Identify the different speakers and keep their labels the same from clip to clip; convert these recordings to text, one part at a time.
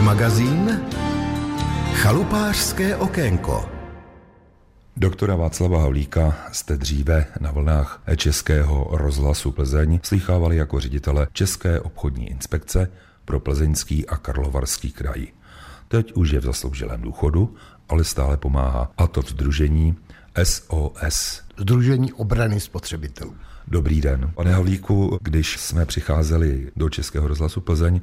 Speaker 1: Magazín Chalupářské okénko
Speaker 2: Doktora Václava Havlíka jste dříve na vlnách Českého rozhlasu Plzeň slychávali jako ředitele České obchodní inspekce pro plzeňský a karlovarský kraj. Teď už je v zasloužilém důchodu, ale stále pomáhá a to v združení SOS.
Speaker 3: Združení obrany spotřebitelů.
Speaker 2: Dobrý den. Pane Havlíku, když jsme přicházeli do Českého rozhlasu Plzeň,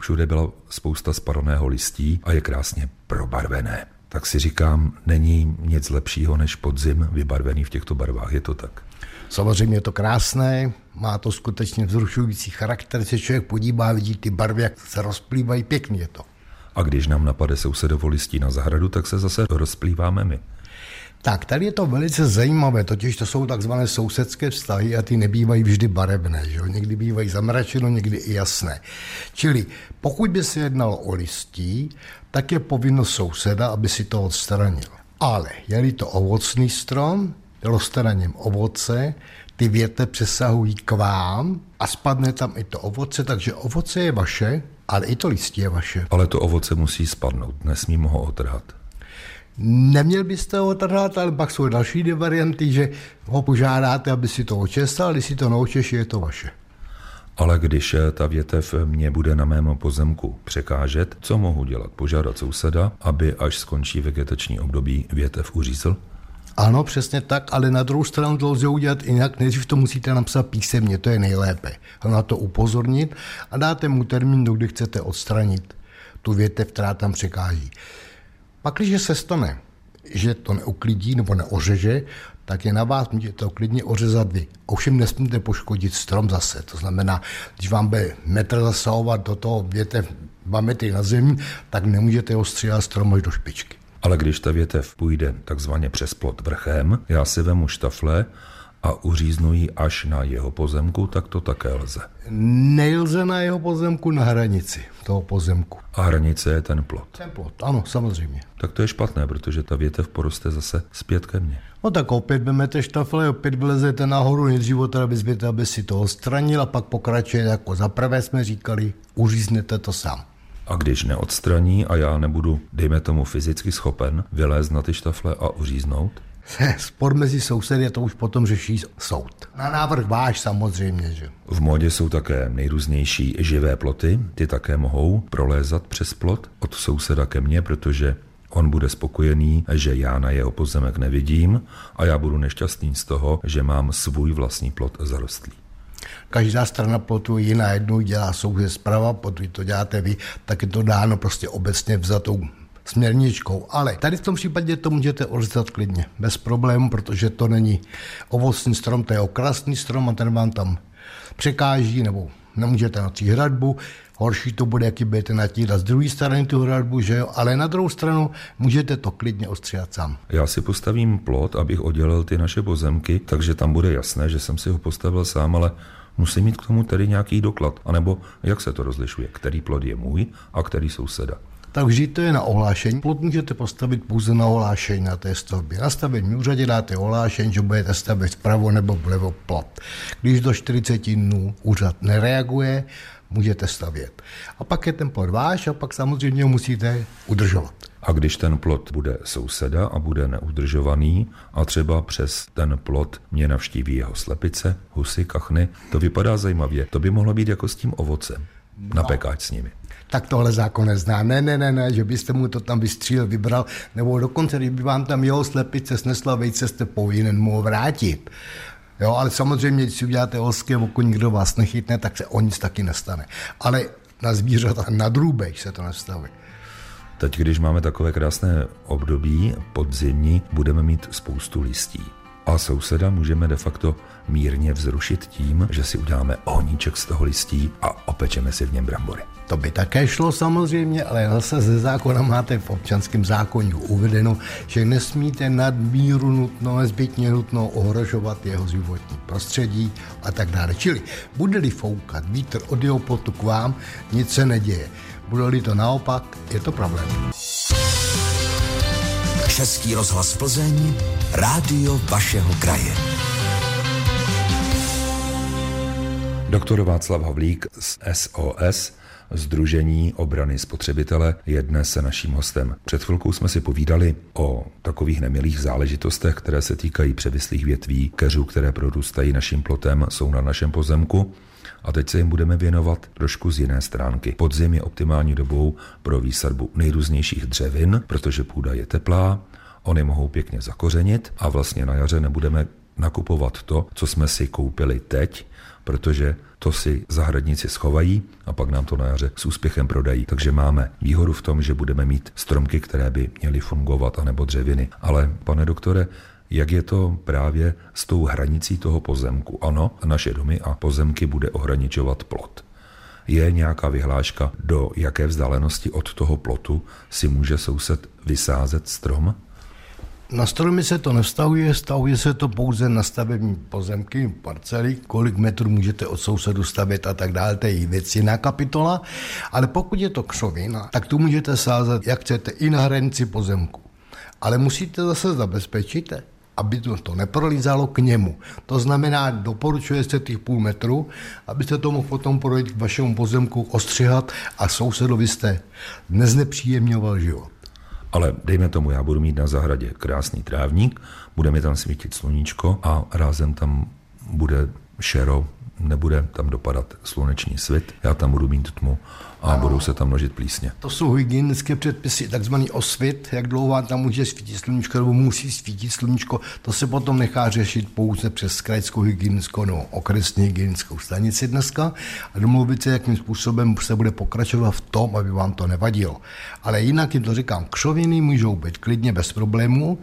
Speaker 2: všude byla spousta spadaného listí a je krásně probarvené. Tak si říkám, není nic lepšího než podzim vybarvený v těchto barvách, je to tak?
Speaker 3: Samozřejmě je to krásné, má to skutečně vzrušující charakter, se člověk podívá, vidí ty barvy, jak se rozplývají, pěkně je to.
Speaker 2: A když nám napade sousedovo listí na zahradu, tak se zase rozplýváme my.
Speaker 3: Tak, tady je to velice zajímavé, totiž to jsou takzvané sousedské vztahy a ty nebývají vždy barevné, že jo? někdy bývají zamračeno, někdy i jasné. Čili pokud by se jednalo o listí, tak je povinnost souseda, aby si to odstranil. Ale je to ovocný strom, rozstraním ovoce, ty věte přesahují k vám a spadne tam i to ovoce, takže ovoce je vaše, ale i to listí je vaše.
Speaker 2: Ale to ovoce musí spadnout, nesmím ho otrhat.
Speaker 3: Neměl byste ho trhat, ale pak jsou další dvě varianty, že ho požádáte, aby si to očesal, když si to neočeší, je to vaše.
Speaker 2: Ale když ta větev mě bude na mém pozemku překážet, co mohu dělat? Požádat souseda, aby až skončí vegetační období větev uřízl?
Speaker 3: Ano, přesně tak, ale na druhou stranu to lze udělat jinak, než to musíte napsat písemně, to je nejlépe. Na to upozornit a dáte mu termín, do kdy chcete odstranit tu větev, která tam překáží. Pak, když se stane, že to neuklidí nebo neořeže, tak je na vás, můžete to klidně ořezat vy. Ovšem nesmíte poškodit strom zase. To znamená, když vám bude metr zasahovat do toho větev dva metry na zemi, tak nemůžete ostříhat strom až do špičky.
Speaker 2: Ale když ta větev půjde takzvaně přes plot vrchem, já si vemu štafle a uříznu ji až na jeho pozemku, tak to také lze.
Speaker 3: Nejlze na jeho pozemku na hranici toho pozemku.
Speaker 2: A hranice je ten plot.
Speaker 3: Ten plot, ano, samozřejmě.
Speaker 2: Tak to je špatné, protože ta větev poroste zase zpět ke mně.
Speaker 3: No tak opět vezmete štafle, opět vylezete nahoru, nejdřív teda aby si to odstranil a pak pokračuje jako za prvé jsme říkali, uříznete to sám.
Speaker 2: A když neodstraní a já nebudu, dejme tomu, fyzicky schopen vylézt na ty štafle a uříznout?
Speaker 3: Spor mezi sousedy to už potom řeší soud. Na návrh váš samozřejmě, že?
Speaker 2: V modě jsou také nejrůznější živé ploty, ty také mohou prolézat přes plot od souseda ke mně, protože On bude spokojený, že já na jeho pozemek nevidím a já budu nešťastný z toho, že mám svůj vlastní plot zarostlý.
Speaker 3: Každá strana plotu jiná, jednou dělá souhře zprava, pokud to děláte vy, tak je to dáno prostě obecně vzatou směrničkou. Ale tady v tom případě to můžete ořezat klidně, bez problému, protože to není ovocný strom, to je okrasný strom a ten vám tam překáží nebo nemůžete na hradbu, horší to bude, jaký budete natírat z druhé strany tu hradbu, že jo? ale na druhou stranu můžete to klidně ostříhat sám.
Speaker 2: Já si postavím plot, abych oddělil ty naše pozemky, takže tam bude jasné, že jsem si ho postavil sám, ale musím mít k tomu tedy nějaký doklad. A nebo jak se to rozlišuje, který plot je můj a který souseda
Speaker 3: tak vždy to je na ohlášení. Plot můžete postavit pouze na ohlášení na té stavbě. Na stavební úřadě dáte ohlášení, že budete stavit zpravo nebo vlevo plot. Když do 40 dnů úřad nereaguje, můžete stavět. A pak je ten plot váš a pak samozřejmě ho musíte udržovat.
Speaker 2: A když ten plot bude souseda a bude neudržovaný a třeba přes ten plot mě navštíví jeho slepice, husy, kachny, to vypadá zajímavě. To by mohlo být jako s tím ovocem. No. Na pekáč s nimi
Speaker 3: tak tohle zákon nezná. Ne, ne, ne, ne, že byste mu to tam vystříl, vybral, nebo dokonce, kdyby vám tam jeho slepice snesla vejce, jste povinen mu ho vrátit. Jo, ale samozřejmě, když si uděláte oské oko, nikdo vás nechytne, tak se o nic taky nestane. Ale na zvířata, na drůbež se to nestaví.
Speaker 2: Teď, když máme takové krásné období podzimní, budeme mít spoustu listí. A souseda můžeme de facto mírně vzrušit tím, že si uděláme ohníček z toho listí a opečeme si v něm brambory.
Speaker 3: To by také šlo samozřejmě, ale zase ze zákona máte v občanském zákoně uvedeno, že nesmíte nadmíru nutno, nezbytně nutno ohrožovat jeho životní prostředí a tak dále. Čili bude-li foukat vítr od jeho plotu k vám, nic se neděje. Bude-li to naopak, je to problém.
Speaker 1: Český rozhlas Plzeň, rádio vašeho kraje.
Speaker 2: Doktor Václav Havlík z SOS Združení obrany spotřebitele je dnes naším hostem. Před chvilkou jsme si povídali o takových nemilých záležitostech, které se týkají převislých větví, keřů, které prorůstají naším plotem, jsou na našem pozemku. A teď se jim budeme věnovat trošku z jiné stránky. Podzim je optimální dobou pro výsadbu nejrůznějších dřevin, protože půda je teplá, oni mohou pěkně zakořenit a vlastně na jaře nebudeme nakupovat to, co jsme si koupili teď, protože to si zahradníci schovají a pak nám to na jaře s úspěchem prodají. Takže máme výhodu v tom, že budeme mít stromky, které by měly fungovat, anebo dřeviny. Ale pane doktore, jak je to právě s tou hranicí toho pozemku. Ano, naše domy a pozemky bude ohraničovat plot. Je nějaká vyhláška, do jaké vzdálenosti od toho plotu si může soused vysázet strom?
Speaker 3: Na stromy se to nevztahuje, stahuje se to pouze na stavební pozemky, parcely, kolik metrů můžete od sousedu stavět a tak dále, to je věc jiná kapitola, ale pokud je to křovina, tak tu můžete sázet, jak chcete, i na hranici pozemku. Ale musíte zase zabezpečit, aby to, to neprolízalo k němu. To znamená, doporučuje se těch půl metru, abyste to mohl potom projít k vašemu pozemku, ostřihat a sousedovi jste neznepříjemňoval život.
Speaker 2: Ale dejme tomu, já budu mít na zahradě krásný trávník, bude mi tam svítit sluníčko a rázem tam bude šero, nebude tam dopadat sluneční svit, já tam budu mít tmu a budou se tam množit plísně.
Speaker 3: To jsou hygienické předpisy, takzvaný osvit, jak dlouho tam může svítit sluníčko nebo musí svítit sluníčko. To se potom nechá řešit pouze přes krajskou hygienickou nebo okresní hygienickou stanici dneska a domluvit se, jakým způsobem se bude pokračovat v tom, aby vám to nevadilo. Ale jinak jim to říkám, křoviny můžou být klidně bez problémů,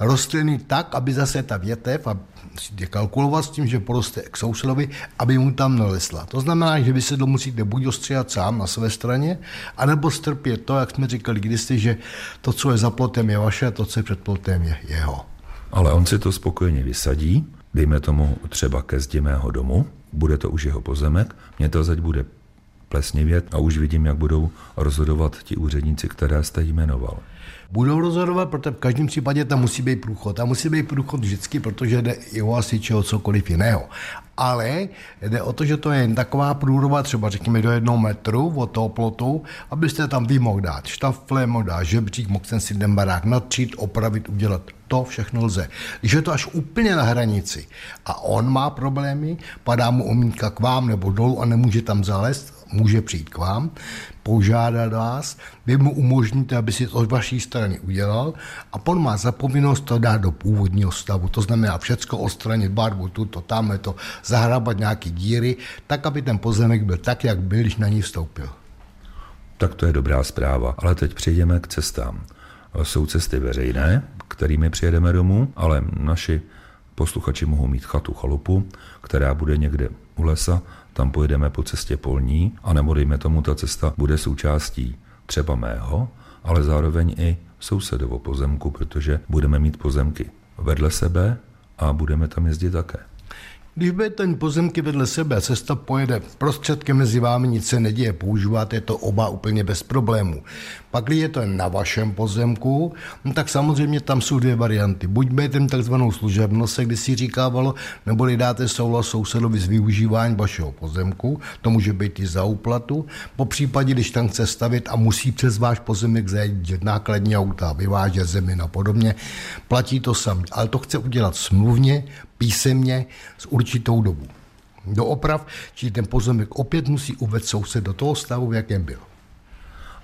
Speaker 3: rostliny tak, aby zase ta větev, a musíte kalkulovat s tím, že poroste k sousedovi, aby mu tam nelesla. To znamená, že vy se to musíte buď ostříhat sám na své straně, anebo strpět to, jak jsme říkali kdysi, že to, co je za plotem, je vaše, a to, co je před plotem, je jeho.
Speaker 2: Ale on si to spokojeně vysadí, dejme tomu třeba ke zdi mého domu, bude to už jeho pozemek, mě to zeď bude plesnivět a už vidím, jak budou rozhodovat ti úředníci, které jste jmenoval
Speaker 3: budou rozhodovat, protože v každém případě tam musí být průchod. Tam musí být průchod vždycky, protože jde i o asiče o cokoliv jiného. Ale jde o to, že to je jen taková průroba, třeba řekněme do jednoho metru od toho plotu, abyste tam vy mohl dát štafle, mohl dát žebřík, mohl ten si ten barák natřít, opravit, udělat. To všechno lze. Když je to až úplně na hranici a on má problémy, padá mu omínka k vám nebo dolů a nemůže tam zalézt, může přijít k vám, požádat vás, vy mu umožníte, aby si to od vaší strany udělal a on má zapovinnost to dát do původního stavu. To znamená všecko odstranit barvu, tuto, tamhle to, zahrabat nějaký díry, tak, aby ten pozemek byl tak, jak byl, když na ní vstoupil.
Speaker 2: Tak to je dobrá zpráva. Ale teď přejdeme k cestám. Jsou cesty veřejné, kterými přijedeme domů, ale naši posluchači mohou mít chatu chalupu, která bude někde u lesa tam pojedeme po cestě polní, anebo dejme tomu, ta cesta bude součástí třeba mého, ale zároveň i sousedovo pozemku, protože budeme mít pozemky vedle sebe a budeme tam jezdit také.
Speaker 3: Když bude ten pozemky vedle sebe, cesta pojede prostředky mezi vámi, nic se neděje, používáte to oba úplně bez problémů. Pak, když je to na vašem pozemku, no tak samozřejmě tam jsou dvě varianty. Buď mít takzvanou služebnost, jak si říkávalo, nebo dáte souhlas sousedovi s využíváním vašeho pozemku, to může být i za úplatu. Po případě, když tam chce stavit a musí přes váš pozemek zajít nákladní auta, vyvážet zemi a podobně, platí to sami. Ale to chce udělat smluvně, písemně, s určitou dobu. Do oprav, či ten pozemek opět musí uvést soused do toho stavu, v jakém byl.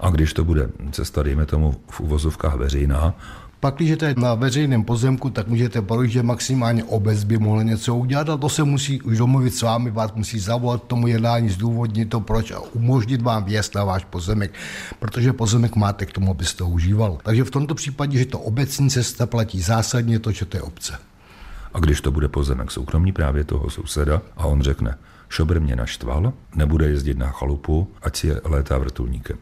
Speaker 2: A když to bude cesta, dejme tomu v uvozovkách veřejná,
Speaker 3: pak, když jste na veřejném pozemku, tak můžete poručit, že maximálně obec by mohla něco udělat a to se musí už domluvit s vámi, vás musí zavolat tomu jednání, zdůvodnit to, proč a umožnit vám vjezd na váš pozemek, protože pozemek máte k tomu, abyste to užíval. Takže v tomto případě, že to obecní cesta platí zásadně to, že to je obce.
Speaker 2: A když to bude pozemek soukromý právě toho souseda a on řekne, šobr mě naštval, nebude jezdit na chalupu, ať si je létá vrtulníkem.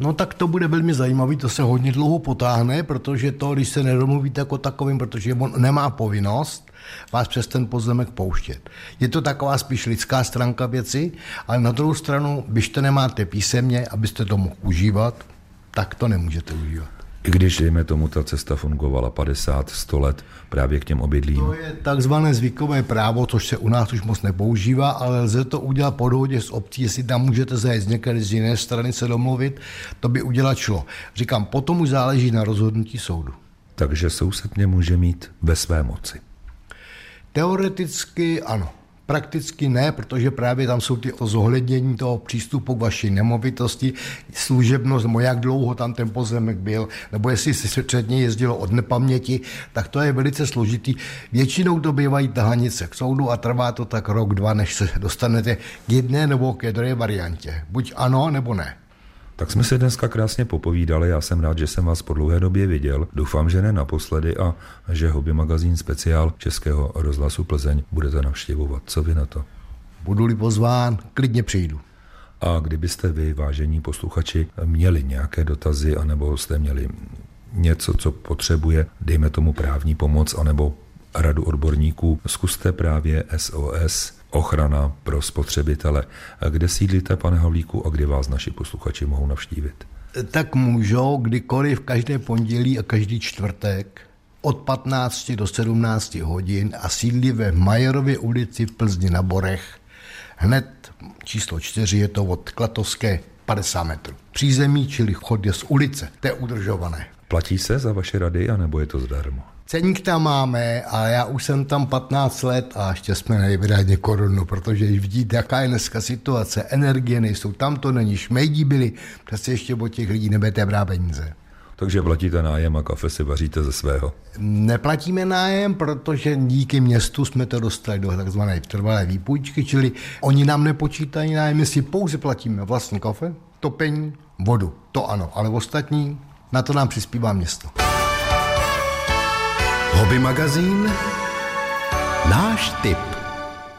Speaker 3: No tak to bude velmi zajímavý, to se hodně dlouho potáhne, protože to, když se nedomluvíte jako takovým, protože on nemá povinnost vás přes ten pozemek pouštět. Je to taková spíš lidská stránka věci, ale na druhou stranu, když to nemáte písemně, abyste to mohl užívat, tak to nemůžete užívat.
Speaker 4: I když, dejme tomu, ta cesta fungovala 50, 100 let právě k těm obydlím.
Speaker 3: To je takzvané zvykové právo, což se u nás už moc nepoužívá, ale lze to udělat po dohodě s obcí, jestli tam můžete zajít z některé z jiné strany se domluvit, to by udělat šlo. Říkám, potom už záleží na rozhodnutí soudu.
Speaker 4: Takže soused mě může mít ve své moci.
Speaker 3: Teoreticky ano. Prakticky ne, protože právě tam jsou ty zohlednění toho přístupu k vaší nemovitosti, služebnost, nebo jak dlouho tam ten pozemek byl, nebo jestli se předně jezdilo od nepaměti, tak to je velice složitý. Většinou to bývají tahanice k soudu a trvá to tak rok, dva, než se dostanete k jedné nebo ke druhé variantě. Buď ano, nebo ne.
Speaker 4: Tak jsme se dneska krásně popovídali, já jsem rád, že jsem vás po dlouhé době viděl. Doufám, že ne naposledy a že hobby magazín speciál Českého rozhlasu Plzeň budete navštěvovat. Co vy na to?
Speaker 3: Budu-li pozván, klidně přijdu.
Speaker 4: A kdybyste vy, vážení posluchači, měli nějaké dotazy, anebo jste měli něco, co potřebuje, dejme tomu právní pomoc, anebo radu odborníků, zkuste právě SOS ochrana pro spotřebitele. Kde sídlíte, pane Havlíku, a kdy vás naši posluchači mohou navštívit?
Speaker 3: Tak můžou kdykoliv každé pondělí a každý čtvrtek od 15 do 17 hodin a sídlí ve Majerově ulici v Plzni na Borech. Hned číslo 4 je to od Klatovské 50 metrů. Přízemí, čili chod je z ulice, to je udržované.
Speaker 4: Platí se za vaše rady, anebo je to zdarma?
Speaker 3: Ceník tam máme a já už jsem tam 15 let a ještě jsme nevydali korunu, protože když vidíte, jaká je dneska situace, energie nejsou, tam to není, šmejdí byli, přece ještě od těch lidí nebudete brát peníze.
Speaker 4: Takže platíte nájem a kafe si vaříte ze svého?
Speaker 3: Neplatíme nájem, protože díky městu jsme to dostali do takzvané trvalé výpůjčky, čili oni nám nepočítají nájem, my si pouze platíme vlastní kafe, topení, vodu. To ano, ale ostatní, na to nám přispívá město.
Speaker 1: Hobby magazín Náš tip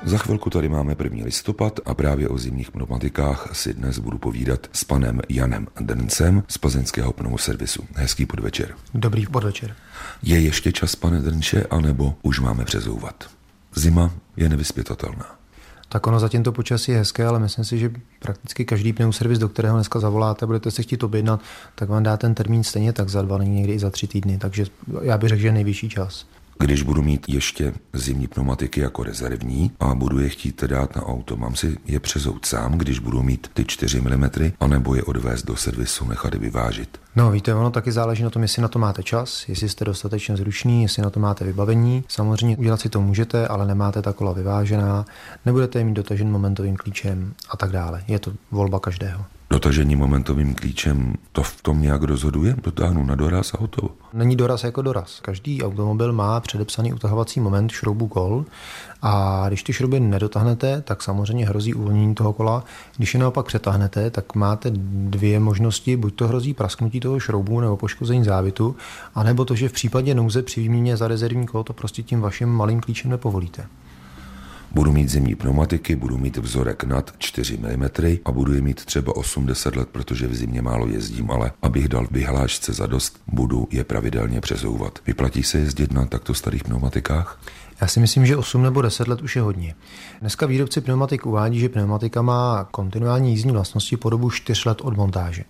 Speaker 4: za chvilku tady máme první listopad a právě o zimních pneumatikách si dnes budu povídat s panem Janem Drncem z plzeňského pneumoservisu. Hezký podvečer.
Speaker 5: Dobrý podvečer.
Speaker 4: Je ještě čas, pane Drnče, anebo už máme přezouvat? Zima je nevyspětatelná.
Speaker 5: Tak ono zatím to počasí je hezké, ale myslím si, že prakticky každý pneuservis, do kterého dneska zavoláte, budete se chtít objednat, tak vám dá ten termín stejně tak za dva, někdy i za tři týdny. Takže já bych řekl, že je nejvyšší čas.
Speaker 4: Když budu mít ještě zimní pneumatiky jako rezervní a budu je chtít dát na auto, mám si je přezout sám, když budu mít ty 4 mm, anebo je odvést do servisu, nechat vyvážit.
Speaker 5: No víte, ono taky záleží na tom, jestli na to máte čas, jestli jste dostatečně zruční, jestli na to máte vybavení. Samozřejmě udělat si to můžete, ale nemáte ta kola vyvážená, nebudete je mít dotažen momentovým klíčem a tak dále. Je to volba každého.
Speaker 4: Dotažení momentovým klíčem to v tom nějak rozhoduje? Dotáhnu na doraz a hotovo.
Speaker 5: Není doraz jako doraz. Každý automobil má předepsaný utahovací moment šroubu kol a když ty šrouby nedotáhnete, tak samozřejmě hrozí uvolnění toho kola. Když je naopak přetáhnete, tak máte dvě možnosti. Buď to hrozí prasknutí toho šroubu nebo poškození závitu, anebo to, že v případě nouze při výměně za rezervní kolo to prostě tím vaším malým klíčem nepovolíte.
Speaker 4: Budu mít zimní pneumatiky, budu mít vzorek nad 4 mm a budu je mít třeba 80 let, protože v zimě málo jezdím, ale abych dal vyhlášce za dost, budu je pravidelně přezouvat. Vyplatí se jezdit na takto starých pneumatikách?
Speaker 5: Já si myslím, že 8 nebo 10 let už je hodně. Dneska výrobci pneumatik uvádí, že pneumatika má kontinuální jízdní vlastnosti po dobu 4 let od montáže.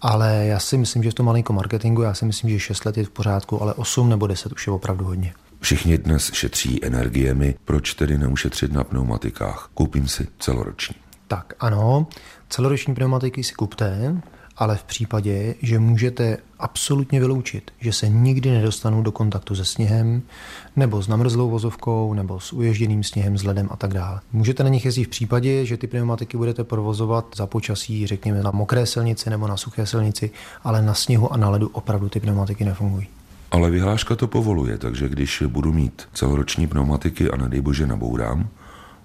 Speaker 5: Ale já si myslím, že v tom malinko marketingu, já si myslím, že 6 let je v pořádku, ale 8 nebo 10 už je opravdu hodně.
Speaker 4: Všichni dnes šetří energiemi, proč tedy neušetřit na pneumatikách? Koupím si celoroční.
Speaker 5: Tak ano, celoroční pneumatiky si kupte, ale v případě, že můžete absolutně vyloučit, že se nikdy nedostanou do kontaktu se sněhem, nebo s namrzlou vozovkou, nebo s uježděným sněhem, s ledem a tak dále. Můžete na nich jezdit v případě, že ty pneumatiky budete provozovat za počasí, řekněme na mokré silnici nebo na suché silnici, ale na sněhu a na ledu opravdu ty pneumatiky nefungují.
Speaker 4: Ale vyhláška to povoluje, takže když budu mít celoroční pneumatiky a nedej bože nabourám,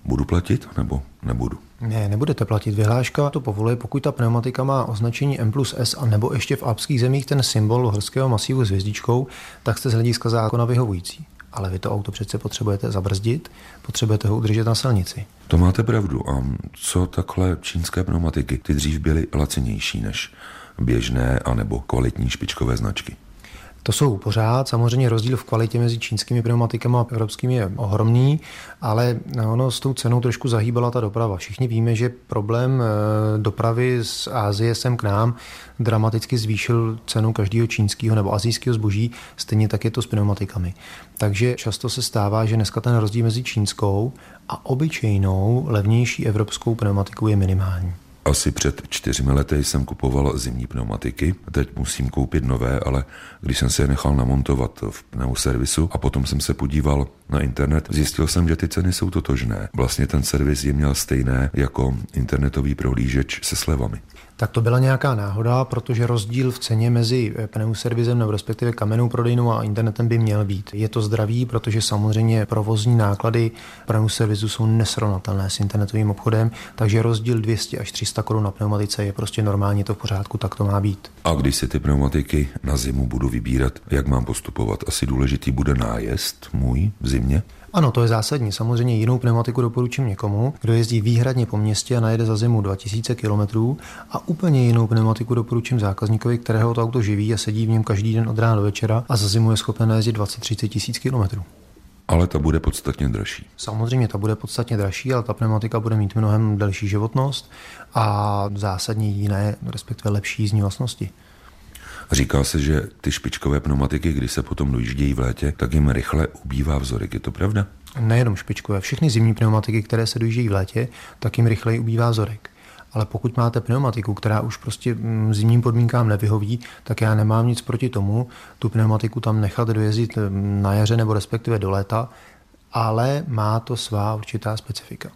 Speaker 4: budu platit nebo nebudu?
Speaker 5: Ne, nebudete platit. Vyhláška to povoluje, pokud ta pneumatika má označení M plus S a nebo ještě v alpských zemích ten symbol horského masívu s hvězdičkou, tak jste z hlediska zákona vyhovující. Ale vy to auto přece potřebujete zabrzdit, potřebujete ho udržet na silnici.
Speaker 4: To máte pravdu. A co takhle čínské pneumatiky? Ty dřív byly lacinější než běžné anebo kvalitní špičkové značky.
Speaker 5: To jsou pořád, samozřejmě rozdíl v kvalitě mezi čínskými pneumatikami a evropskými je ohromný, ale ono s tou cenou trošku zahýbala ta doprava. Všichni víme, že problém eh, dopravy z Ázie sem k nám dramaticky zvýšil cenu každého čínského nebo azijského zboží, stejně tak je to s pneumatikami. Takže často se stává, že dneska ten rozdíl mezi čínskou a obyčejnou levnější evropskou pneumatikou je minimální.
Speaker 4: Asi před čtyřmi lety jsem kupoval zimní pneumatiky. Teď musím koupit nové, ale když jsem se je nechal namontovat v pneuservisu a potom jsem se podíval na internet, zjistil jsem, že ty ceny jsou totožné. Vlastně ten servis je měl stejné jako internetový prohlížeč se slevami.
Speaker 5: Tak to byla nějaká náhoda, protože rozdíl v ceně mezi pneuservizem nebo respektive kamennou prodejnou a internetem by měl být. Je to zdravý, protože samozřejmě provozní náklady pneuservizu jsou nesrovnatelné s internetovým obchodem, takže rozdíl 200 až 300 korun na pneumatice je prostě normálně to v pořádku, tak to má být.
Speaker 4: A když si ty pneumatiky na zimu budu vybírat, jak mám postupovat? Asi důležitý bude nájezd můj v zimě?
Speaker 5: Ano, to je zásadní. Samozřejmě jinou pneumatiku doporučím někomu, kdo jezdí výhradně po městě a najede za zimu 2000 km a úplně jinou pneumatiku doporučím zákazníkovi, kterého to auto živí a sedí v něm každý den od rána do večera a za zimu je schopen jezdit 20-30 tisíc km.
Speaker 4: Ale ta bude podstatně dražší.
Speaker 5: Samozřejmě ta bude podstatně dražší, ale ta pneumatika bude mít mnohem delší životnost a zásadně jiné, respektive lepší jízdní vlastnosti.
Speaker 4: Říká se, že ty špičkové pneumatiky, když se potom dojíždějí v létě, tak jim rychle ubývá vzorek. Je to pravda?
Speaker 5: Nejenom špičkové, všechny zimní pneumatiky, které se dojíždějí v létě, tak jim rychleji ubývá vzorek. Ale pokud máte pneumatiku, která už prostě mm, zimním podmínkám nevyhoví, tak já nemám nic proti tomu tu pneumatiku tam nechat dojezdit mm, na jaře nebo respektive do léta, ale má to svá určitá specifika.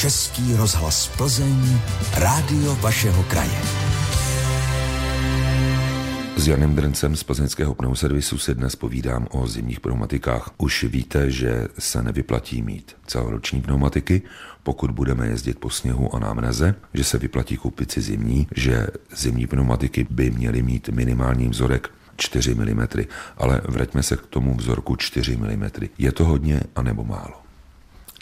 Speaker 1: Český rozhlas Plzeň, rádio vašeho kraje.
Speaker 4: S Janem Drncem z plzeňského pneuservisu si dnes povídám o zimních pneumatikách. Už víte, že se nevyplatí mít celoroční pneumatiky, pokud budeme jezdit po sněhu a námraze, že se vyplatí koupit si zimní, že zimní pneumatiky by měly mít minimální vzorek 4 mm, ale vraťme se k tomu vzorku 4 mm. Je to hodně anebo málo?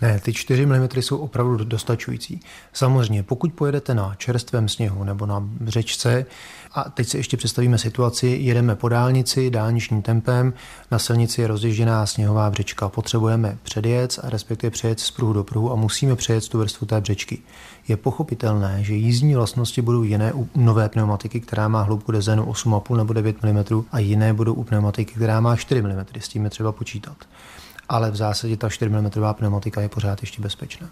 Speaker 5: Ne, ty 4 mm jsou opravdu dostačující. Samozřejmě, pokud pojedete na čerstvém sněhu nebo na řečce, a teď si ještě představíme situaci, jedeme po dálnici dálničním tempem, na silnici je rozježděná sněhová břečka. Potřebujeme předjet a respektive přejet z pruhu do pruhu a musíme přejet tu vrstvu té břečky. Je pochopitelné, že jízdní vlastnosti budou jiné u nové pneumatiky, která má hloubku dezenu 8,5 nebo 9 mm a jiné budou u pneumatiky, která má 4 mm. S tím je třeba počítat ale v zásadě ta 4 mm pneumatika je pořád ještě bezpečná.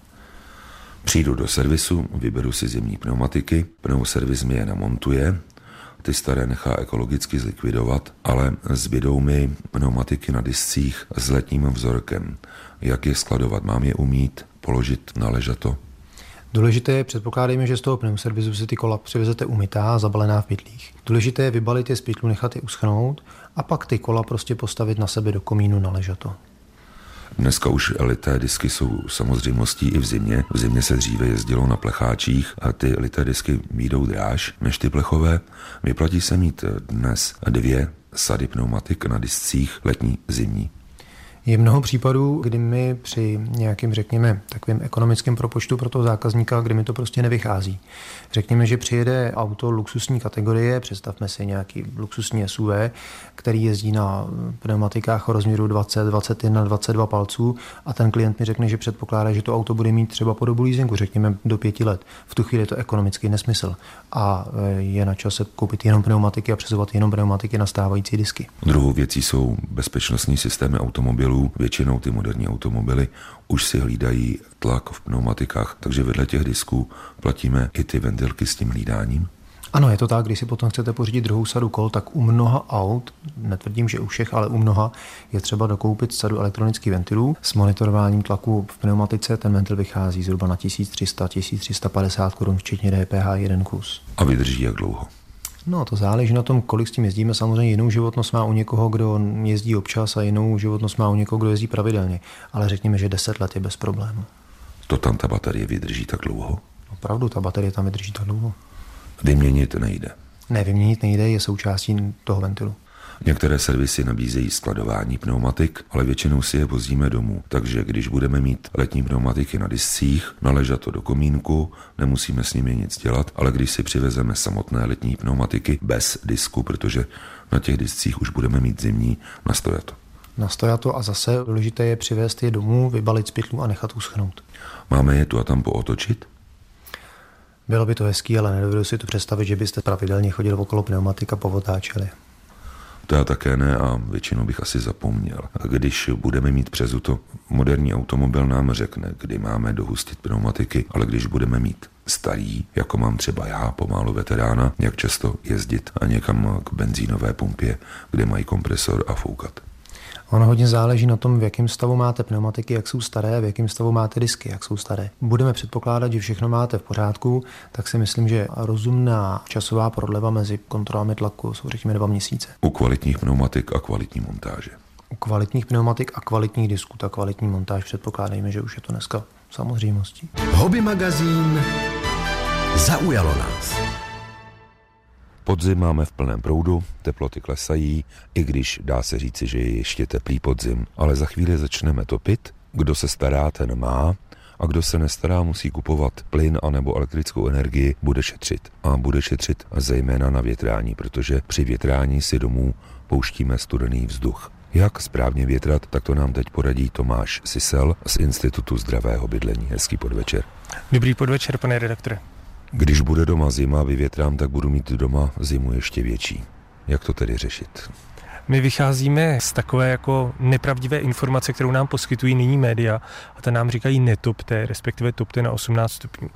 Speaker 4: Přijdu do servisu, vyberu si zimní pneumatiky, pneuservis mi je namontuje, ty staré nechá ekologicky zlikvidovat, ale zbydou mi pneumatiky na discích s letním vzorkem. Jak je skladovat? Mám je umít, položit na ležato?
Speaker 5: Důležité je, předpokládejme, že z toho pneuservisu si ty kola přivezete umytá a zabalená v pytlích. Důležité je vybalit je z pytlu, nechat je uschnout a pak ty kola prostě postavit na sebe do komínu na ležato.
Speaker 4: Dneska už lité disky jsou samozřejmostí i v zimě. V zimě se dříve jezdilo na plecháčích a ty lité disky výjdou dráž než ty plechové. Vyplatí se mít dnes dvě sady pneumatik na discích letní, zimní.
Speaker 5: Je mnoho případů, kdy mi při nějakým, řekněme, takovým ekonomickém propočtu pro toho zákazníka, kdy mi to prostě nevychází. Řekněme, že přijede auto luxusní kategorie, představme si nějaký luxusní SUV, který jezdí na pneumatikách o rozměru 20, 21, 22 palců a ten klient mi řekne, že předpokládá, že to auto bude mít třeba po dobu leasingu, řekněme do pěti let. V tu chvíli je to ekonomický nesmysl a e, je na čase koupit jenom pneumatiky a přezovat jenom pneumatiky na stávající disky.
Speaker 4: Druhou věcí jsou bezpečnostní systémy automobilů. Většinou ty moderní automobily už si hlídají tlak v pneumatikách, takže vedle těch disků platíme i ty ventilky s tím hlídáním.
Speaker 5: Ano, je to tak, když si potom chcete pořídit druhou sadu kol, tak u mnoha aut, netvrdím, že u všech, ale u mnoha, je třeba dokoupit sadu elektronických ventilů. S monitorováním tlaku v pneumatice ten ventil vychází zhruba na 1300-1350 korun, včetně DPH jeden kus.
Speaker 4: A vydrží jak dlouho?
Speaker 5: No, to záleží na tom, kolik s tím jezdíme. Samozřejmě jinou životnost má u někoho, kdo jezdí občas a jinou životnost má u někoho, kdo jezdí pravidelně. Ale řekněme, že 10 let je bez problému.
Speaker 4: To tam ta baterie vydrží tak dlouho?
Speaker 5: Opravdu, ta baterie tam vydrží tak dlouho.
Speaker 4: Vyměnit nejde.
Speaker 5: Ne, vyměnit nejde, je součástí toho ventilu.
Speaker 4: Některé servisy nabízejí skladování pneumatik, ale většinou si je vozíme domů, takže když budeme mít letní pneumatiky na discích, naležat to do komínku, nemusíme s nimi nic dělat, ale když si přivezeme samotné letní pneumatiky bez disku, protože na těch discích už budeme mít zimní, nastoja to.
Speaker 5: Nastoja to a zase důležité je přivést je domů, vybalit z a nechat uschnout.
Speaker 4: Máme je tu a tam pootočit?
Speaker 5: Bylo by to hezký, ale nedovedu si to představit, že byste pravidelně chodil okolo pneumatika povotáčeli.
Speaker 4: To já také ne a většinou bych asi zapomněl. Když budeme mít přezuto, moderní automobil nám řekne, kdy máme dohustit pneumatiky, ale když budeme mít starý, jako mám třeba já, pomalu veterána, jak často jezdit a někam k benzínové pumpě, kde mají kompresor a foukat.
Speaker 5: Ono hodně záleží na tom, v jakém stavu máte pneumatiky, jak jsou staré, v jakém stavu máte disky, jak jsou staré. Budeme předpokládat, že všechno máte v pořádku, tak si myslím, že rozumná časová prodleva mezi kontrolami tlaku jsou řekněme dva měsíce.
Speaker 4: U kvalitních pneumatik a kvalitní montáže.
Speaker 5: U kvalitních pneumatik a kvalitních disků, ta kvalitní montáž předpokládejme, že už je to dneska samozřejmostí.
Speaker 1: Hobby magazín zaujalo nás.
Speaker 4: Podzim máme v plném proudu, teploty klesají, i když dá se říci, že je ještě teplý podzim, ale za chvíli začneme topit, kdo se stará, ten má, a kdo se nestará, musí kupovat plyn anebo elektrickou energii, bude šetřit. A bude šetřit zejména na větrání, protože při větrání si domů pouštíme studený vzduch. Jak správně větrat, tak to nám teď poradí Tomáš Sisel z Institutu zdravého bydlení. Hezký podvečer.
Speaker 6: Dobrý podvečer, pane redaktore.
Speaker 4: Když bude doma zima, vyvětrám, tak budu mít doma zimu ještě větší. Jak to tedy řešit?
Speaker 6: My vycházíme z takové jako nepravdivé informace, kterou nám poskytují nyní média a ta nám říkají netopte, respektive topte na 18 stupňů.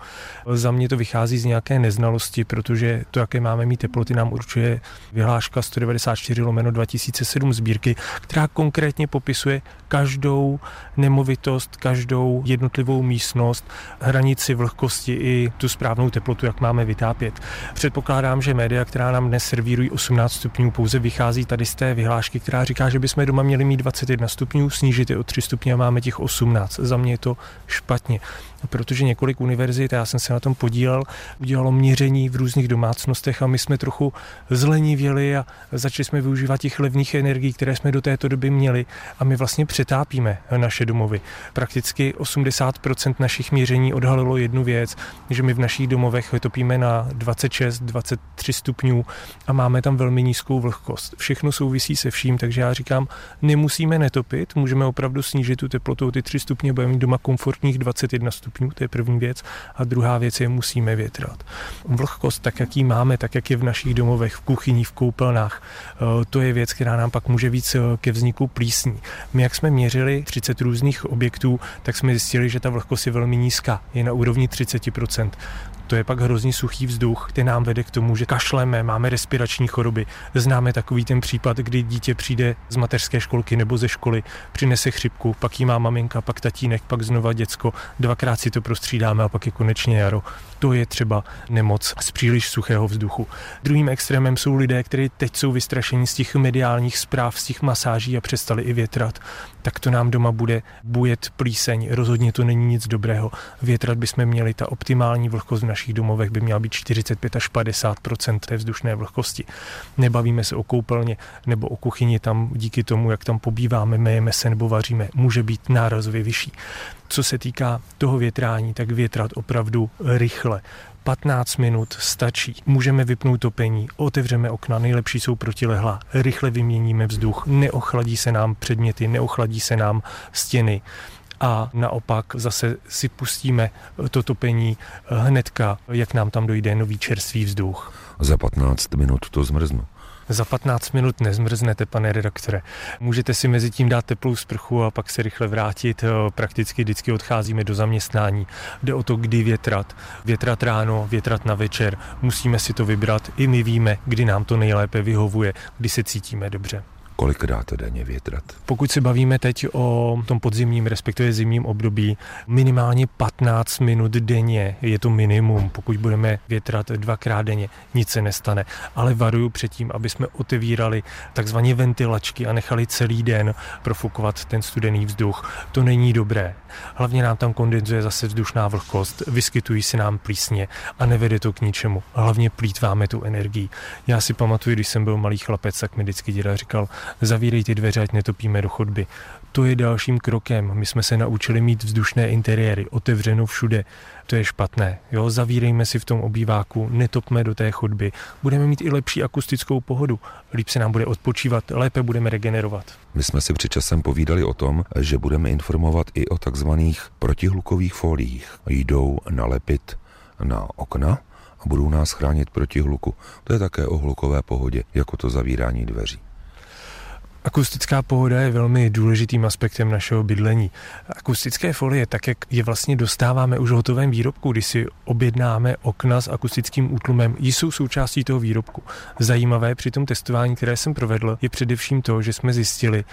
Speaker 6: Za mě to vychází z nějaké neznalosti, protože to, jaké máme mít teploty, nám určuje vyhláška 194 lomeno 2007 sbírky, která konkrétně popisuje každou nemovitost, každou jednotlivou místnost, hranici vlhkosti i tu správnou teplotu, jak máme vytápět. Předpokládám, že média, která nám dnes servírují 18 stupňů, pouze vychází tady z té vyhlášky, která říká, že bychom doma měli mít 21 stupňů, snížit je o 3 stupně a máme těch 18. Za mě je to špatně protože několik univerzit, já jsem se na tom podílel, udělalo měření v různých domácnostech a my jsme trochu zlenivěli a začali jsme využívat těch levných energií, které jsme do této doby měli a my vlastně přetápíme naše domovy. Prakticky 80% našich měření odhalilo jednu věc, že my v našich domovech topíme na 26-23 stupňů a máme tam velmi nízkou vlhkost. Všechno souvisí se vším, takže já říkám, nemusíme netopit, můžeme opravdu snížit tu teplotu o ty 3 stupně, budeme mít doma komfortních 21 stupňů stupňů, to je první věc. A druhá věc je, musíme větrat. Vlhkost, tak jak ji máme, tak jak je v našich domovech, v kuchyni, v koupelnách, eh, to je věc, která nám pak může víc eh, ke vzniku plísní. My, jak jsme měřili 30 různých objektů, tak jsme zjistili, že ta vlhkost je velmi nízká, je na úrovni 30%. To je pak hrozně suchý vzduch, který nám vede k tomu, že kašleme, máme respirační choroby. Známe takový ten případ, kdy dítě přijde z mateřské školky nebo ze školy, přinese chřipku, pak jí má maminka, pak tatínek, pak znova děcko, dvakrát si to prostřídáme a pak je konečně jaro. To je třeba nemoc z příliš suchého vzduchu. Druhým extrémem jsou lidé, kteří teď jsou vystrašeni z těch mediálních zpráv, z těch masáží a přestali i větrat. Tak to nám doma bude bujet plíseň. Rozhodně to není nic dobrého. Větrat bychom měli, ta optimální vlhkost v našich domovech by měla být 45 až 50 té vzdušné vlhkosti. Nebavíme se o koupelně nebo o kuchyni, tam díky tomu, jak tam pobýváme, mejeme se nebo vaříme, může být nárazově vyšší. Co se týká toho větrání, tak větrat opravdu rychle. 15 minut stačí. Můžeme vypnout topení, otevřeme okna, nejlepší jsou protilehla, rychle vyměníme vzduch, neochladí se nám předměty, neochladí se nám stěny a naopak zase si pustíme to topení hnedka, jak nám tam dojde nový čerstvý vzduch.
Speaker 4: Za 15 minut to zmrznu.
Speaker 6: Za 15 minut nezmrznete, pane redaktore. Můžete si mezi tím dát teplou sprchu a pak se rychle vrátit. Prakticky vždycky odcházíme do zaměstnání. Jde o to, kdy větrat. Větrat ráno, větrat na večer. Musíme si to vybrat. I my víme, kdy nám to nejlépe vyhovuje, kdy se cítíme dobře.
Speaker 4: Kolik dáte denně větrat?
Speaker 6: Pokud se bavíme teď o tom podzimním, respektive zimním období, minimálně 15 minut denně je to minimum. Pokud budeme větrat dvakrát denně, nic se nestane. Ale varuju před tím, aby jsme otevírali takzvané ventilačky a nechali celý den profukovat ten studený vzduch. To není dobré. Hlavně nám tam kondenzuje zase vzdušná vlhkost, vyskytují se nám plísně a nevede to k ničemu. Hlavně plítváme tu energii. Já si pamatuju, když jsem byl malý chlapec, tak mi vždycky děda říkal, zavírej ty dveře, ať netopíme do chodby. To je dalším krokem. My jsme se naučili mít vzdušné interiéry, otevřeno všude. To je špatné. Jo, zavírejme si v tom obýváku, netopme do té chodby. Budeme mít i lepší akustickou pohodu. Líp se nám bude odpočívat, lépe budeme regenerovat.
Speaker 4: My jsme si před časem povídali o tom, že budeme informovat i o takzvaných protihlukových foliích. Jdou nalepit na okna a budou nás chránit proti hluku. To je také o hlukové pohodě, jako to zavírání dveří.
Speaker 6: Akustická pohoda je velmi důležitým aspektem našeho bydlení. Akustické folie, tak jak je vlastně dostáváme už v hotovém výrobku, když si objednáme okna s akustickým útlumem, jsou součástí toho výrobku. Zajímavé při tom testování, které jsem provedl, je především to, že jsme zjistili,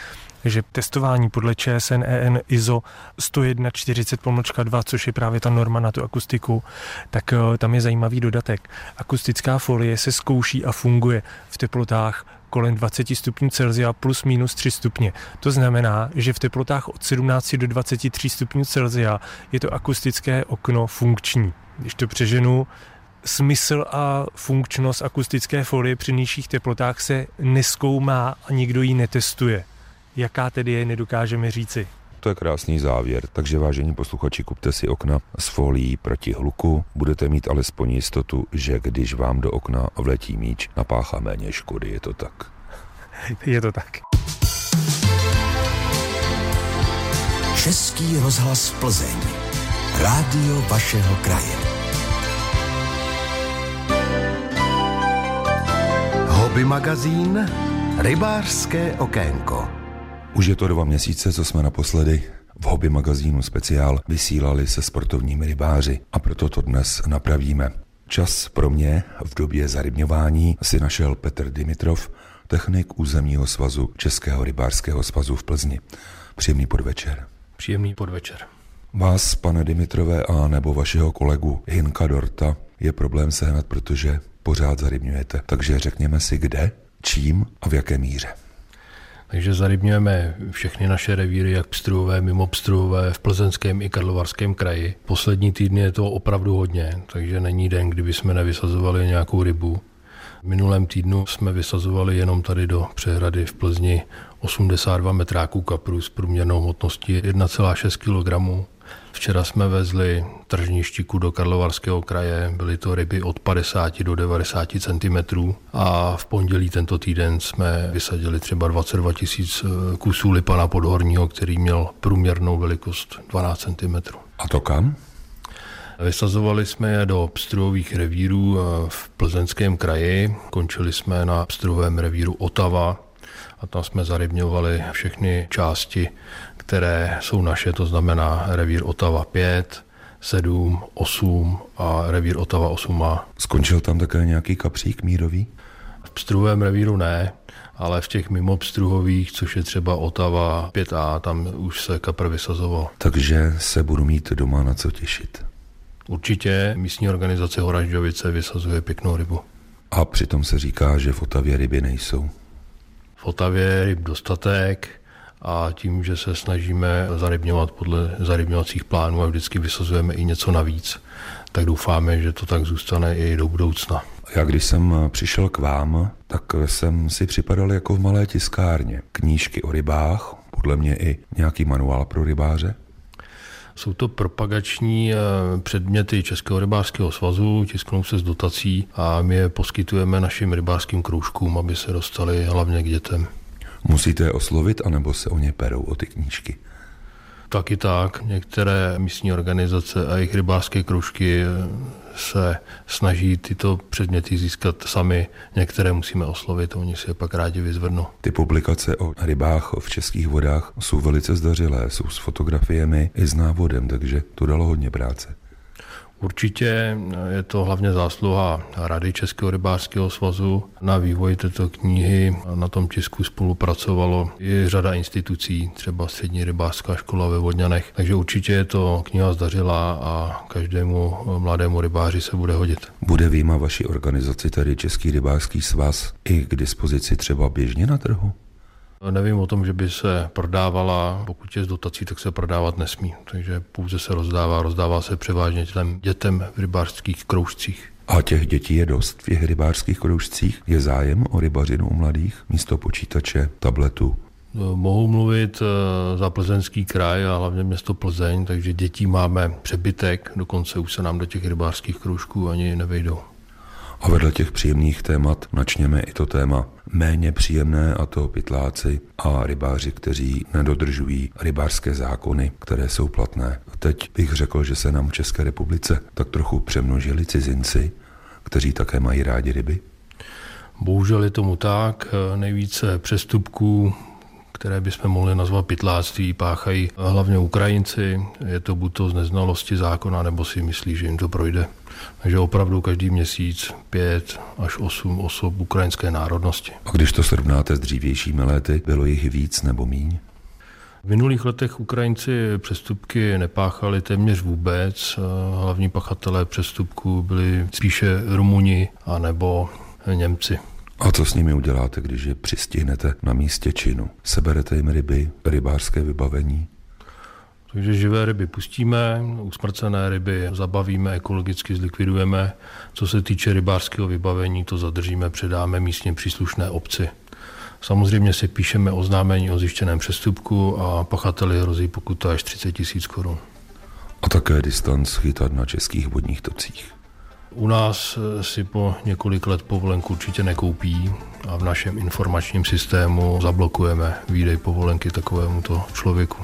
Speaker 6: že testování podle ČSN EN ISO 10140-2, což je právě ta norma na tu akustiku, tak eh, tam je zajímavý dodatek. Akustická folie se zkouší a funguje v teplotách kolem 20 stupňů Celsia plus minus 3 stupně. To znamená, že v teplotách od 17 do 23 stupňů Celsia je to akustické okno funkční. Když to přeženu, smysl a funkčnost akustické folie při nižších teplotách se neskoumá a nikdo ji netestuje. Jaká tedy je, nedokážeme říci.
Speaker 4: To je krásný závěr, takže vážení posluchači, kupte si okna s folií proti hluku. Budete mít alespoň jistotu, že když vám do okna vletí míč, napáchá méně škody, je to tak.
Speaker 6: Je to tak.
Speaker 1: Český rozhlas Plzeň. Rádio vašeho kraje.
Speaker 3: Hobby magazín Rybářské okénko.
Speaker 4: Už je to dva měsíce, co jsme naposledy v hobby magazínu speciál vysílali se sportovními rybáři a proto to dnes napravíme. Čas pro mě v době zarybňování si našel Petr Dimitrov, technik územního svazu Českého rybářského svazu v Plzni. Příjemný podvečer.
Speaker 7: Příjemný podvečer.
Speaker 4: Vás, pane Dimitrové, a nebo vašeho kolegu Hinka Dorta je problém sehnat, protože pořád zarybňujete. Takže řekněme si kde, čím a v jaké míře.
Speaker 7: Takže zarybňujeme všechny naše revíry, jak pstruhové, mimo pstruhové, v plzeňském i karlovarském kraji. Poslední týdny je to opravdu hodně, takže není den, kdyby jsme nevysazovali nějakou rybu. V minulém týdnu jsme vysazovali jenom tady do přehrady v Plzni 82 metráků kapru s průměrnou hmotností 1,6 kg. Včera jsme vezli tržní štiku do Karlovarského kraje, byly to ryby od 50 do 90 cm a v pondělí tento týden jsme vysadili třeba 22 tisíc eh, kusů lipana podhorního, který měl průměrnou velikost 12 cm.
Speaker 4: A to kam?
Speaker 7: Vysazovali jsme je do pstruhových revírů eh, v plzeňském kraji. Končili jsme na pstruhovém revíru Otava, a tam jsme zarybňovali všechny části, které jsou naše, to znamená revír Otava 5, 7, 8 a revír Otava 8a.
Speaker 4: Skončil tam také nějaký kapřík mírový?
Speaker 7: V pstruhovém revíru ne, ale v těch mimo pstruhových, což je třeba Otava 5a, tam už se kapr vysazoval.
Speaker 4: Takže se budu mít doma na co těšit.
Speaker 7: Určitě místní organizace Horažďovice vysazuje pěknou rybu.
Speaker 4: A přitom se říká, že v Otavě ryby nejsou.
Speaker 7: V Otavě ryb dostatek a tím, že se snažíme zarybňovat podle zarybňovacích plánů a vždycky vysazujeme i něco navíc, tak doufáme, že to tak zůstane i do budoucna.
Speaker 4: Já když jsem přišel k vám, tak jsem si připadal jako v malé tiskárně. Knížky o rybách, podle mě i nějaký manuál pro rybáře.
Speaker 7: Jsou to propagační eh, předměty Českého rybářského svazu, tisknou se z dotací a my je poskytujeme našim rybářským kroužkům, aby se dostali hlavně k dětem.
Speaker 4: Musíte je oslovit, anebo se o ně perou, o ty knížky?
Speaker 7: Taky tak. Některé místní organizace a jejich rybářské kroužky se snaží tyto předměty získat sami. Některé musíme oslovit, oni si je pak rádi vyzvrnou.
Speaker 4: Ty publikace o rybách v českých vodách jsou velice zdařilé, jsou s fotografiemi i s návodem, takže to dalo hodně práce.
Speaker 7: Určitě je to hlavně zásluha Rady Českého rybářského svazu. Na vývoji této knihy na tom tisku spolupracovalo i řada institucí, třeba Střední rybářská škola ve Vodňanech. Takže určitě je to kniha zdařila a každému mladému rybáři se bude hodit.
Speaker 4: Bude výjima vaší organizaci, tedy Český rybářský svaz, i k dispozici třeba běžně na trhu?
Speaker 7: Nevím o tom, že by se prodávala, pokud je z dotací, tak se prodávat nesmí. Takže pouze se rozdává, rozdává se převážně těm dětem v rybářských kroužcích.
Speaker 4: A těch dětí je dost v těch rybářských kroužcích? Je zájem o rybařinu u mladých místo počítače, tabletu?
Speaker 7: No, mohu mluvit eh, za plzeňský kraj a hlavně město Plzeň, takže dětí máme přebytek, dokonce už se nám do těch rybářských kroužků ani nevejdou.
Speaker 4: A vedle těch příjemných témat načněme i to téma méně příjemné, a to pytláci a rybáři, kteří nedodržují rybářské zákony, které jsou platné. Teď bych řekl, že se nám v České republice tak trochu přemnožili cizinci, kteří také mají rádi ryby.
Speaker 7: Bohužel je tomu tak. Nejvíce přestupků které bychom mohli nazvat pytláctví, páchají hlavně Ukrajinci. Je to buď to z neznalosti zákona, nebo si myslí, že jim to projde. Takže opravdu každý měsíc pět až osm osob ukrajinské národnosti.
Speaker 4: A když to srovnáte s dřívějšími lety, bylo jich víc nebo míň?
Speaker 7: V minulých letech Ukrajinci přestupky nepáchali téměř vůbec. Hlavní pachatelé přestupků byli spíše Rumuni anebo Němci.
Speaker 4: A co s nimi uděláte, když je přistihnete na místě činu? Seberete jim ryby, rybářské vybavení?
Speaker 7: Takže živé ryby pustíme, usmrcené ryby zabavíme, ekologicky zlikvidujeme. Co se týče rybářského vybavení, to zadržíme, předáme místně příslušné obci. Samozřejmě si píšeme oznámení o zjištěném přestupku a pachateli hrozí pokuta až 30 tisíc korun.
Speaker 4: A také distanc chytat na českých vodních tocích.
Speaker 7: U nás eh, si po několik let povolenku určitě nekoupí a v našem informačním systému zablokujeme výdej povolenky takovému to člověku.